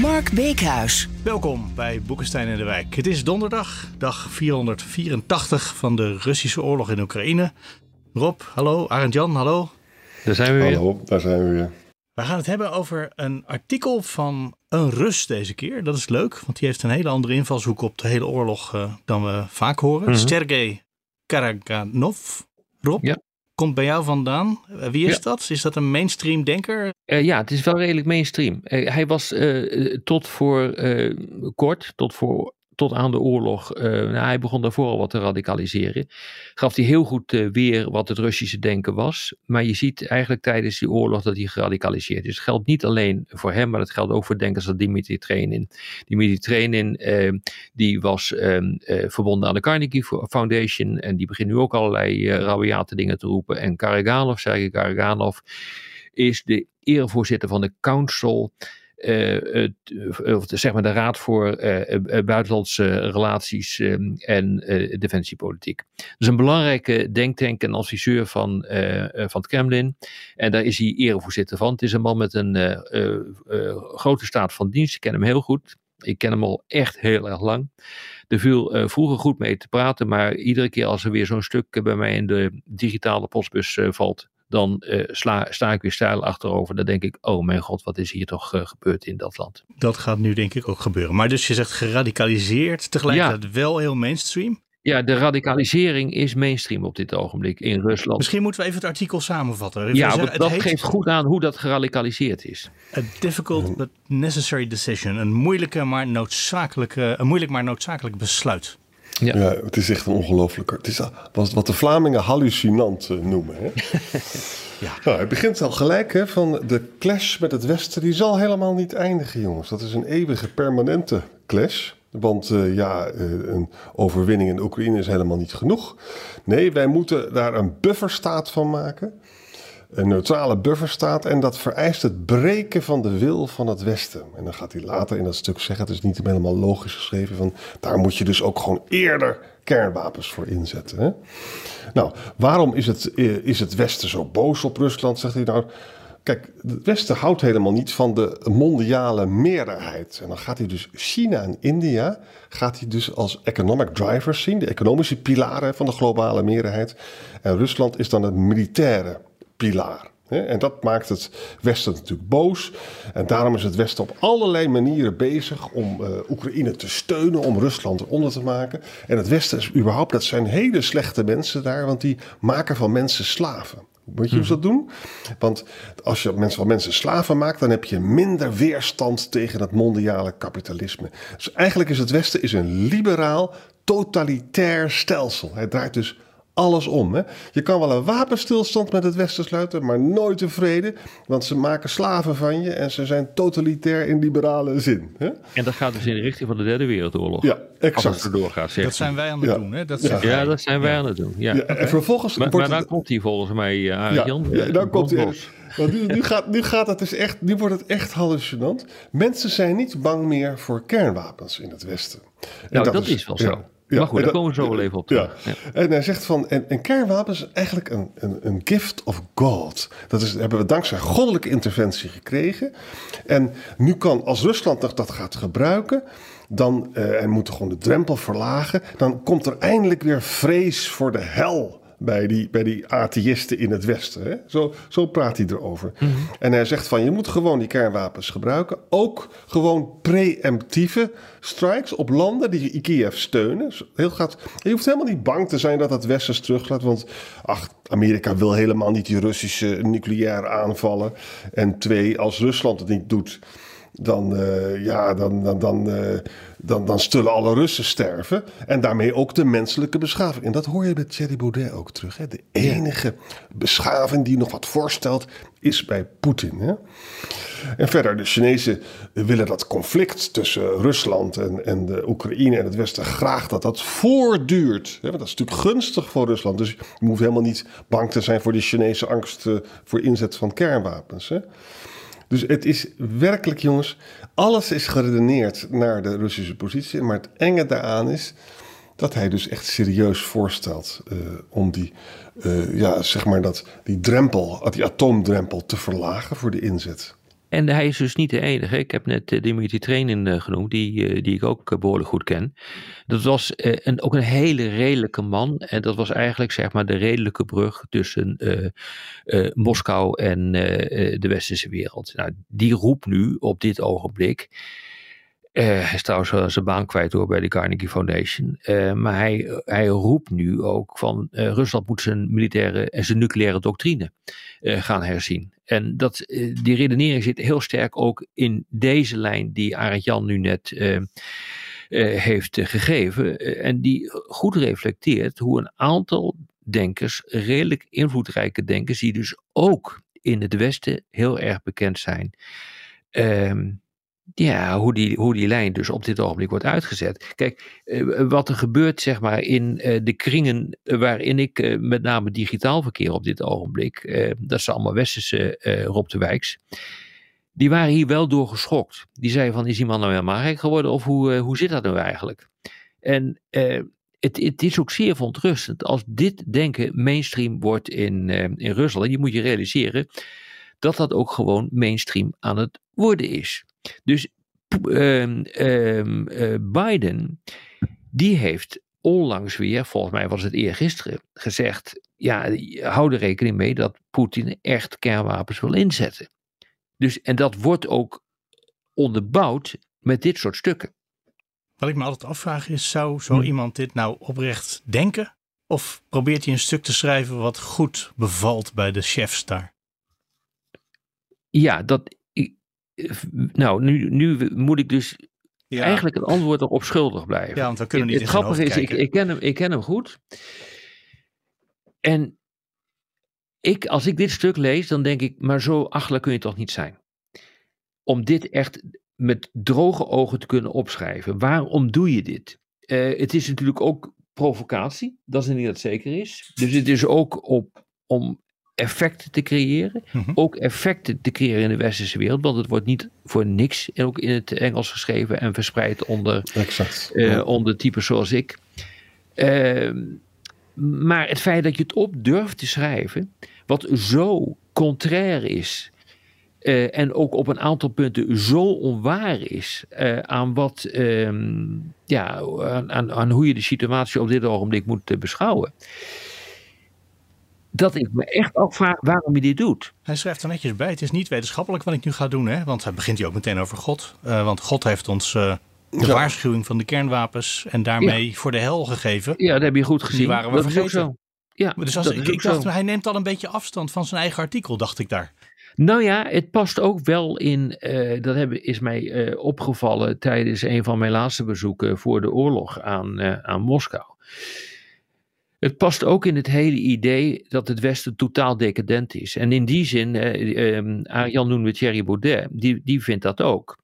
Mark Beekhuis. Welkom bij Boekenstein en de Wijk. Het is donderdag, dag 484 van de Russische oorlog in Oekraïne. Rob, hallo. Arend Jan, hallo. Daar zijn we weer. Hallo, daar zijn we weer. We gaan het hebben over een artikel van een Rus deze keer. Dat is leuk, want die heeft een hele andere invalshoek op de hele oorlog uh, dan we vaak horen. Mhm. Sergei Karaganov. Rob, Ja. Komt bij jou vandaan. Wie is Ja. dat? Is dat een mainstream denker? Eh, ja, het is wel redelijk mainstream. Eh, hij was eh, tot voor kort, tot, voor, tot aan de oorlog, eh, nou, hij begon daarvoor al wat te radicaliseren. Gaf hij heel goed eh, weer wat het Russische denken was. Maar je ziet eigenlijk tijdens die oorlog dat hij geradicaliseerd is. Het geldt niet alleen voor hem, maar het geldt ook voor denkers als Dimitri Trenin. Dimitri Trenin, eh, die was eh, eh, verbonden aan de Carnegie Foundation. En die begint nu ook allerlei rabiate dingen te roepen. En Karaganov, Sergei Karaganov, is de erevoorzitter van de Council, of de, zeg maar de Raad voor eh, eh, Buitenlandse Relaties eh, en eh, Defensiepolitiek. Dus een belangrijke denktank en adviseur van, eh, eh, van het Kremlin. En daar is hij erevoorzitter van. Het is een man met een eh, eh, eh, grote staat van dienst. Ik ken hem heel goed. Ik ken hem al echt heel erg lang. Er viel eh, vroeger goed mee te praten, maar iedere keer als er weer zo'n stuk eh, bij mij in de digitale postbus eh, valt, dan eh, sla, sta ik weer stijl achterover. Dan denk ik, oh mijn god, wat is hier toch eh, gebeurd in dat land? Dat gaat nu denk ik ook gebeuren. Maar dus je zegt geradicaliseerd, tegelijkertijd wel heel mainstream. Ja, de radicalisering is mainstream op dit ogenblik in Rusland. Misschien moeten we even het artikel samenvatten. Ja, zeggen, dat heet geeft goed aan hoe dat geradicaliseerd is. A difficult but necessary decision. Een moeilijke maar noodzakelijke, een moeilijk maar noodzakelijk besluit. Ja. Ja, het is echt een ongelofelijke. Het is wat, wat de Vlamingen hallucinant eh, noemen. Hè? Ja. Nou, het begint al gelijk hè, van de clash met het Westen. Die zal helemaal niet eindigen, jongens. Dat is een eeuwige, permanente clash. Want eh, ja, eh, een overwinning in Oekraïne is helemaal niet genoeg. Nee, wij moeten daar een bufferstaat van maken. Een neutrale bufferstaat. En dat vereist het breken van de wil van het Westen. En dan gaat hij later in dat stuk zeggen, het is niet helemaal logisch geschreven, van daar moet je dus ook gewoon eerder kernwapens voor inzetten. Hè? Nou, waarom is het, eh, is het Westen zo boos op Rusland, zegt hij nou. Kijk, het Westen houdt helemaal niet van de mondiale meerderheid. En dan gaat hij dus China en India gaat hij dus als economic drivers zien, de economische pilaren van de globale meerderheid. En Rusland is dan het militaire pilaar. En dat maakt het Westen natuurlijk boos. En daarom is het Westen op allerlei manieren bezig om eh, Oekraïne te steunen, om Rusland eronder te maken. En het Westen is überhaupt, dat zijn hele slechte mensen daar, want die maken van mensen slaven. Weet je hoe ze dat doen? Want als je mensen van mensen slaven maakt, dan heb je minder weerstand tegen het mondiale kapitalisme. Dus eigenlijk is het Westen is een liberaal, totalitair stelsel. Het draait dus alles om. Hè? Je kan wel een wapenstilstand met het Westen sluiten, maar nooit tevreden. Want ze maken slaven van je en ze zijn totalitair in liberale zin. Hè? En dat gaat dus in de richting van de derde wereldoorlog. Ja, Als het exact. doorgaat, zegt Dat zijn wij aan het Ja. doen. Hè? Dat Ja. dat zijn wij aan het doen. Ja. Ja, en vervolgens Maar, maar het- dan komt hij volgens mij, uh, Ja, Arjan. ja, eh, dan komt hij. Want nu, nu, gaat, nu gaat het dus echt, nu wordt het echt hallucinant. Mensen zijn niet bang meer voor kernwapens in het Westen. En Nou, dat is wel zo. Maar goed, daar komen we zo wel even op Ja. terug. Ja. En hij zegt van, en, en kernwapens is eigenlijk een, een, een gift of God. Dat is, hebben we dankzij goddelijke interventie gekregen. En nu kan, als Rusland nog dat gaat gebruiken, dan, eh, en moeten gewoon de drempel verlagen, dan komt er eindelijk weer vrees voor de hel bij die, bij die atheïsten in het Westen. Hè? Zo, zo praat hij erover. En hij zegt van je moet gewoon die kernwapens gebruiken. Ook gewoon preemptieve strikes op landen die Kiev steunen. Heel gaat, je hoeft helemaal niet bang te zijn dat het Westen teruglaat. Want ach, Amerika wil helemaal niet die Russische nucleaire aanvallen. En twee, als Rusland het niet doet dan, uh, ja, dan, dan, dan, uh, dan, dan zullen alle Russen sterven. En daarmee ook de menselijke beschaving. En dat hoor je bij Thierry Baudet ook terug. Hè? De enige beschaving die nog wat voorstelt, is bij Poetin. Hè? En verder, de Chinezen willen dat conflict tussen Rusland en, en de Oekraïne en het Westen graag dat dat voortduurt. Hè? Want dat is natuurlijk gunstig voor Rusland. Dus je hoeft helemaal niet bang te zijn voor die Chinese angst eh, voor inzet van kernwapens. Hè? Dus het is werkelijk, jongens, alles is geredeneerd naar de Russische positie. Maar het enge daaraan is dat hij dus echt serieus voorstelt uh, om die, uh, ja, zeg maar dat, die drempel, die atoomdrempel te verlagen voor de inzet. En hij is dus niet de enige. Ik heb net uh, Dimitri Trenin genoemd, die, die ik ook behoorlijk goed ken. Dat was een, ook een hele redelijke man. En dat was eigenlijk zeg maar de redelijke brug tussen Moskou en de westerse wereld. Nou, die roept nu op dit ogenblik uh, hij is trouwens zijn baan kwijt door bij de Carnegie Foundation. Uh, maar hij, hij roept nu ook van uh, Rusland moet zijn militaire en zijn nucleaire doctrine gaan herzien. En dat, die redenering zit heel sterk ook in deze lijn die Arend Jan nu net heeft gegeven. en die goed reflecteert hoe een aantal denkers, redelijk invloedrijke denkers, die dus ook in het Westen heel erg bekend zijn. Ehm, ja, hoe die, hoe die lijn dus op dit ogenblik wordt uitgezet. Kijk, eh, wat er gebeurt zeg maar in eh, de kringen waarin ik eh, met name digitaal verkeer op dit ogenblik, dat zijn allemaal westerse Rob de Wijks, die waren hier wel door geschokt. Die zeiden van, is die man nou helemaal gek geworden of hoe, hoe zit dat nou eigenlijk? En het, het, is ook zeer verontrustend als dit denken mainstream wordt in, in Rusland. En je moet je realiseren dat dat ook gewoon mainstream aan het worden is. Dus um, um, Biden, die heeft onlangs weer, volgens mij was het eergisteren, gezegd: ja, hou er rekening mee dat Poetin echt kernwapens wil inzetten. Dus, en dat wordt ook onderbouwd met dit soort stukken. Wat ik me altijd afvraag is, zou zo hm. iemand dit nou oprecht denken? Of probeert hij een stuk te schrijven wat goed bevalt bij de chefs daar? Ja, dat, nou, nu, nu moet ik dus eigenlijk het antwoord erop schuldig blijven. Ja, want we kunnen niet Het, het grappige is, ik, ik, ken hem, ik ken hem goed. En ik, als ik dit stuk lees, dan denk ik, maar zo achterlijk kun je toch niet zijn. Om dit echt met droge ogen te kunnen opschrijven. Waarom doe je dit? Uh, het is natuurlijk ook provocatie, dat is niet dat zeker is. Dus het is ook op, om effecten te creëren. Mhm. Ook effecten te creëren in de westerse wereld. Want het wordt niet voor niks ook in het Engels geschreven en verspreid onder, exact. Uh, onder types zoals ik. Uh, maar het feit dat je het op durft te schrijven, wat zo contrair is. Uh, en ook op een aantal punten zo onwaar is uh, aan wat, ehm, ja, aan, aan, hoe je de situatie op dit ogenblik moet beschouwen dat ik me echt afvraag waarom hij dit doet. Hij schrijft er netjes bij. Het is niet wetenschappelijk wat ik nu ga doen. Hè? Want hij begint hij ook meteen over God. Uh, want God heeft ons uh, de ja. waarschuwing van de kernwapens en daarmee ja. voor de hel gegeven. Ja, dat heb je goed gezien. Die waren we dat vergeten. Zo. Ja, dus als, ik, ik dacht, zo. hij neemt al een beetje afstand van zijn eigen artikel, dacht ik daar. Nou ja, het past ook wel in, uh, dat heb, is mij uh, opgevallen tijdens een van mijn laatste bezoeken voor de oorlog aan, uh, aan Moskou. Het past ook in het hele idee dat het Westen totaal decadent is. En in die zin, eh, eh, Arjan noemde Thierry Baudet, die, die vindt dat ook.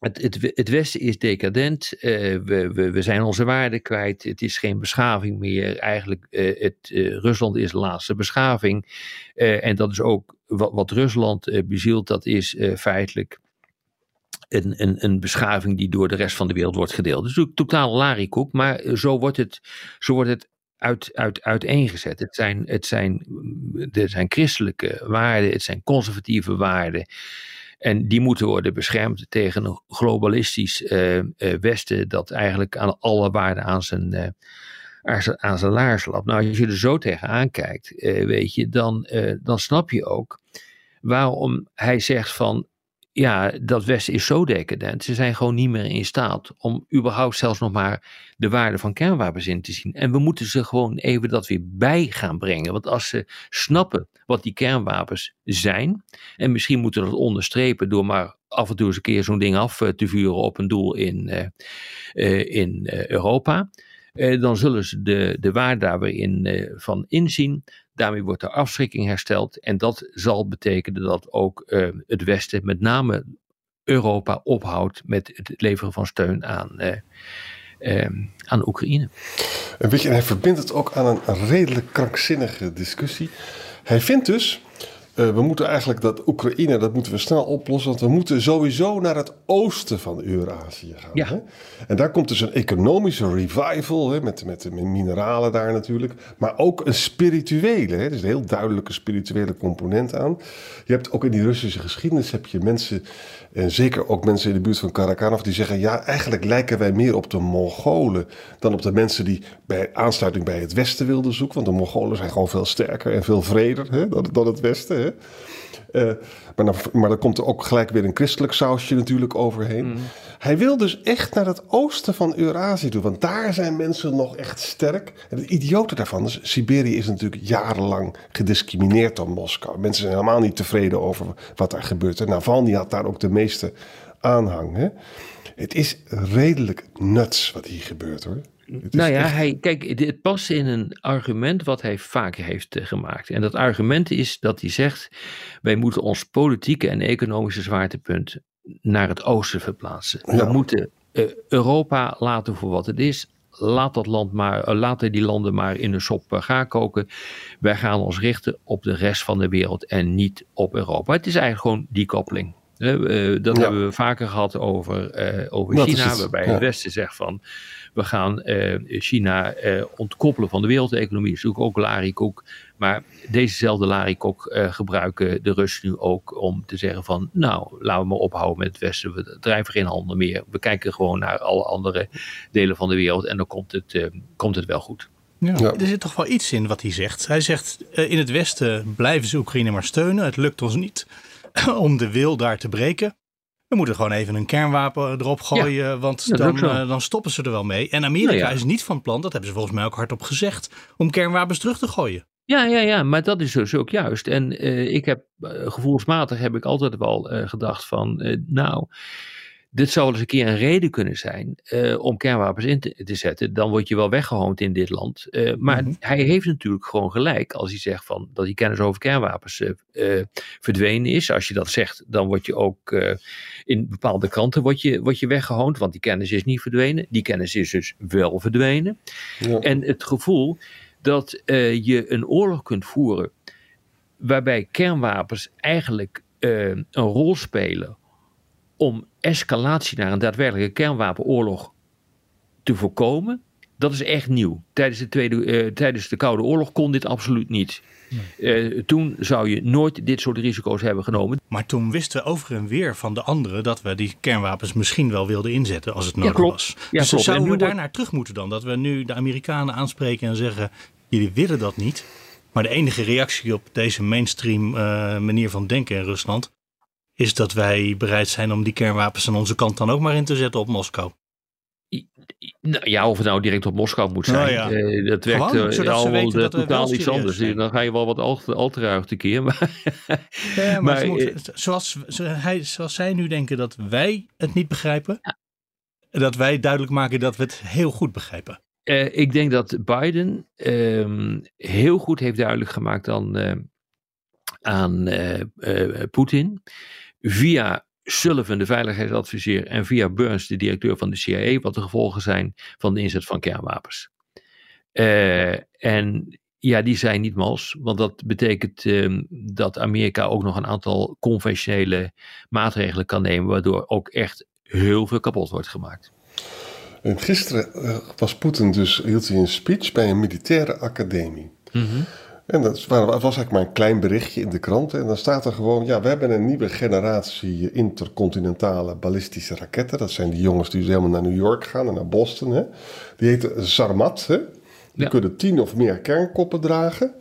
Het, het, het Westen is decadent, uh, we, we, we zijn onze waarden kwijt, het is geen beschaving meer. Eigenlijk, uh, het, uh, Rusland is de laatste beschaving. en dat is ook wat, wat Rusland bezielt, dat is feitelijk een, een, een beschaving die door de rest van de wereld wordt gedeeld. Dus totaal larikoek, maar zo wordt het, zo wordt het uit, uit, uiteengezet. Het zijn, het, zijn, het zijn christelijke waarden, het zijn conservatieve waarden. En die moeten worden beschermd tegen een globalistisch uh, uh, Westen dat eigenlijk aan alle waarden aan zijn, uh, aan zijn laars lapt. Nou, als je er zo tegenaan kijkt, weet je, dan, dan snap je ook waarom hij zegt van ja, dat Westen is zo decadent. Ze zijn gewoon niet meer in staat om überhaupt zelfs nog maar de waarde van kernwapens in te zien. En we moeten ze gewoon even dat weer bij gaan brengen. Want als ze snappen wat die kernwapens zijn, en misschien moeten we dat onderstrepen door maar af en toe eens een keer zo'n ding af te vuren op een doel in, in Europa. Dan zullen ze de, de waarde daar in, van inzien. Daarmee wordt de afschrikking hersteld. En dat zal betekenen dat ook het Westen, met name Europa, ophoudt met het leveren van steun aan, aan Oekraïne. En weet je, hij verbindt het ook aan een redelijk krankzinnige discussie. Hij vindt dus uh, we moeten eigenlijk dat Oekraïne, dat moeten we snel oplossen. Want we moeten sowieso naar het oosten van Eurazië gaan. Ja. Hè? En daar komt dus een economische revival, hè, met, met, met mineralen daar natuurlijk. Maar ook een spirituele, hè, dus een heel duidelijke spirituele component aan. Je hebt ook in die Russische geschiedenis heb je mensen, en zeker ook mensen in de buurt van Karakanov, die zeggen: ja, eigenlijk lijken wij meer op de Mongolen dan op de mensen die bij aansluiting bij het Westen wilden zoeken. Want de Mongolen zijn gewoon veel sterker en veel vreder hè, dan, dan het Westen. Hè? Uh, maar, dan, maar dan komt er ook gelijk weer een christelijk sausje natuurlijk overheen. Mm. Hij wil dus echt naar het oosten van Eurazië toe. Want daar zijn mensen nog echt sterk. En het idiote daarvan is... Siberië is natuurlijk jarenlang gediscrimineerd door Moskou. Mensen zijn helemaal niet tevreden over wat daar gebeurt. En Navalny had daar ook de meeste aanhang. Hè? Het is redelijk nuts wat hier gebeurt hoor. Nou ja, hij, kijk, het past in een argument wat hij vaker heeft eh, gemaakt. En dat argument is dat hij zegt: wij moeten ons politieke en economische zwaartepunt naar het oosten verplaatsen. We moeten uh, Europa laten voor wat het is. Laat dat land maar, uh, laten die landen maar in de sop gaan koken. Wij gaan ons richten op de rest van de wereld en niet op Europa. Het is eigenlijk gewoon die koppeling. Dat ja. hebben we vaker gehad over, over China, waarbij ja. het Westen zegt van we gaan uh, China uh, ontkoppelen van de wereldeconomie. Dat is natuurlijk ook Larry Koek. Maar dezezelfde Larry uh, gebruiken de Russen nu ook om te zeggen van... nou, laten we maar ophouden met het Westen. We drijven geen handel meer. We kijken gewoon naar alle andere delen van de wereld. En dan komt het, komt het wel goed. Ja. Ja. Er zit toch wel iets in wat hij zegt. Hij zegt, in het Westen blijven ze Oekraïne maar steunen. Het lukt ons niet om de wil daar te breken. We moeten gewoon even een kernwapen erop gooien, ja, want dan, uh, dan, stoppen ze er wel mee. En Amerika nou ja. is niet van plan, dat hebben ze volgens mij ook hardop gezegd, om kernwapens terug te gooien. Ja, ja, ja, maar dat is dus ook juist. En uh, ik heb uh, gevoelsmatig heb ik altijd wel gedacht van, nou, dit zou wel eens een keer een reden kunnen zijn uh, om kernwapens in te, te, zetten. Dan word je wel weggehoond in dit land. Uh, maar mm -hmm. hij heeft natuurlijk gewoon gelijk als hij zegt van, dat die kennis over kernwapens uh, verdwenen is. Als je dat zegt, dan word je ook in bepaalde kranten word je, word je weggehoond. Want die kennis is niet verdwenen. Die kennis is dus wel verdwenen. Ja. En het gevoel dat je een oorlog kunt voeren waarbij kernwapens eigenlijk een rol spelen om escalatie naar een daadwerkelijke kernwapenoorlog te voorkomen, dat is echt nieuw. Tijdens de, tweede, uh, tijdens de Koude Oorlog kon dit absoluut niet. Nee. Uh, toen zou je nooit dit soort risico's hebben genomen. Maar toen wisten we over en weer van de anderen dat we die kernwapens misschien wel wilden inzetten als het nodig ja, was. Ja, dus klopt. zouden we daarnaar terug moeten dan? Dat we nu de Amerikanen aanspreken en zeggen: jullie willen dat niet. Maar de enige reactie op deze mainstream uh, manier van denken in Rusland is dat wij bereid zijn om die kernwapens aan onze kant dan ook maar in te zetten op Moskou. Ja, of het nou direct op Moskou moet zijn. Nou ja. uh, dat werkt Gewoon, ze al wel we totaal iets anders. zijn. Dan ga je wel wat al, al te ruig tekeer. Maar, Ja, maar, eh, zoals, zo- hij, zoals zij nu denken dat wij het niet begrijpen, dat wij duidelijk maken dat we het heel goed begrijpen. Eh, ik denk dat Biden ehm, heel goed heeft duidelijk gemaakt aan, eh, aan eh, eh, Poetin. Via Sullivan, de veiligheidsadviseur, en via Burns, de directeur van de CIA, wat de gevolgen zijn van de inzet van kernwapens. Eh, en ja, die zijn niet mals, want dat betekent ehm, dat Amerika ook nog een aantal conventionele maatregelen kan nemen, waardoor ook echt heel veel kapot wordt gemaakt. En gisteren eh, was Poetin dus, hield hij een speech bij een militaire academie. En dat was eigenlijk maar een klein berichtje in de krant. En dan staat er gewoon, ja, we hebben een nieuwe generatie intercontinentale ballistische raketten. Dat zijn die jongens die dus helemaal naar New York gaan en naar Boston. Hè. Die heten Sarmat. Hè. Die Ja. kunnen tien of meer kernkoppen dragen.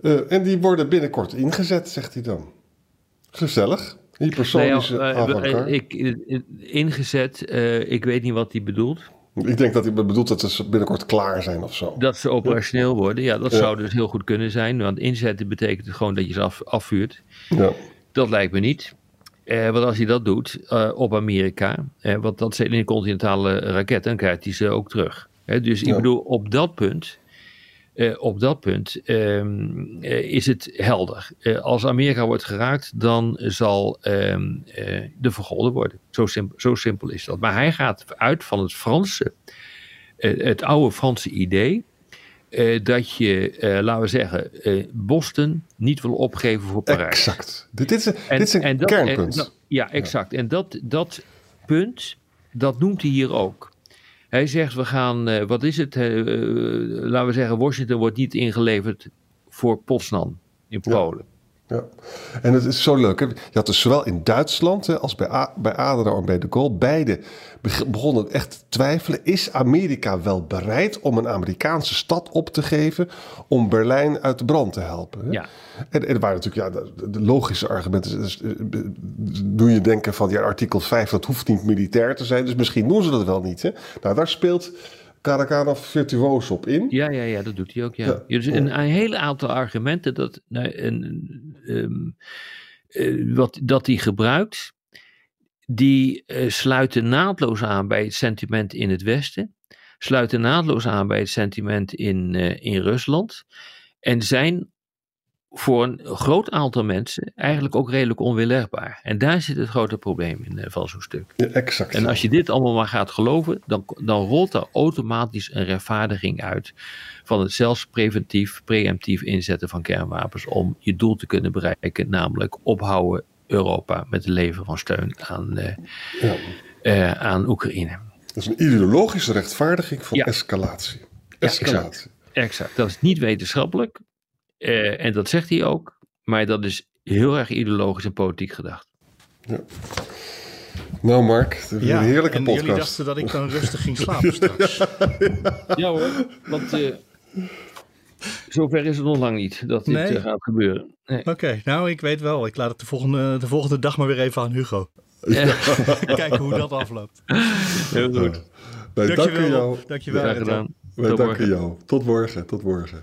Eh, en die worden binnenkort ingezet, zegt hij dan. Gezellig. Hypersonische Nou ja, ik, eh, ingezet, ik weet niet wat hij bedoelt. Ik denk dat hij bedoelt dat ze binnenkort klaar zijn of zo. Dat ze operationeel worden, ja, dat Ja. zou dus heel goed kunnen zijn. Want inzetten betekent gewoon dat je ze af, afvuurt. Ja. Dat lijkt me niet. Eh, want als hij dat doet eh, op Amerika, eh, want dat zijn intercontinentale raketten, dan krijgt hij ze ook terug. Dus ik Ja. bedoel, op dat punt, eh, op dat punt ehm, eh, is het helder. Eh, als Amerika wordt geraakt, dan zal eh, de vergolden worden. Zo simpel, zo simpel is dat. Maar hij gaat uit van het Franse, het oude Franse idee. dat je, laten we zeggen, Boston niet wil opgeven voor Parijs. Exact. Dit, is, een- dit is een kernpunt. en dat- ja, exact. En dat, dat punt, dat noemt hij hier ook. Hij zegt, we gaan, eh, wat is het? eh, eh, laten we zeggen, Washington wordt niet ingeleverd voor Poznan in Polen. Ja. En het is zo leuk. Hè? Je had dus zowel in Duitsland hè, als bij, A- bij Adenauer en bij de Gaulle... beide beg- begonnen echt te twijfelen. Is Amerika wel bereid om een Amerikaanse stad op te geven... om Berlijn uit de brand te helpen? Hè? Ja. En, en er waren natuurlijk ja, de, de logische argumenten. Dus, eh, doen je denken van ja, artikel 5, dat hoeft niet militair te zijn. Dus misschien doen ze dat wel niet. Hè? Nou, daar speelt Karakanov virtuoos op in. Ja, ja, ja, dat doet hij ook. Ja. Ja. Dus een, een hele aantal argumenten dat, nou, een, ehm, eh, wat, dat hij gebruikt, die eh, sluiten naadloos aan bij het sentiment in het Westen, sluiten naadloos aan bij het sentiment in, eh, in Rusland en zijn voor een groot aantal mensen eigenlijk ook redelijk onweerlegbaar. En daar zit het grote probleem in eh, van zo'n stuk. Ja, exact. En als je dit allemaal maar gaat geloven, dan, dan rolt er automatisch een rechtvaardiging uit van het zelfs preventief, preemptief inzetten van kernwapens om je doel te kunnen bereiken, namelijk ophouden Europa met het leveren van steun aan, eh, Ja. eh, aan Oekraïne. Dat is een ideologische rechtvaardiging van Ja. escalatie. Escalatie. Exact, dat is niet wetenschappelijk eh, en dat zegt hij ook, maar dat is heel erg ideologisch en politiek gedacht. Nou, Mark, Ja, een heerlijke en podcast. jullie dachten dat ik dan rustig ging slapen straks. Ja hoor, want eh, zover is het nog lang niet dat dit Nee. eh, gaat gebeuren. Nee. Oké, nou ik weet wel. Ik laat het de volgende, de volgende dag maar weer even aan Hugo. Kijken hoe dat afloopt. Heel goed. Wij danken Dankjewel. jou. Dankjewel. Graag Rita. gedaan. Wij Tot danken morgen. jou. Tot morgen. Tot morgen.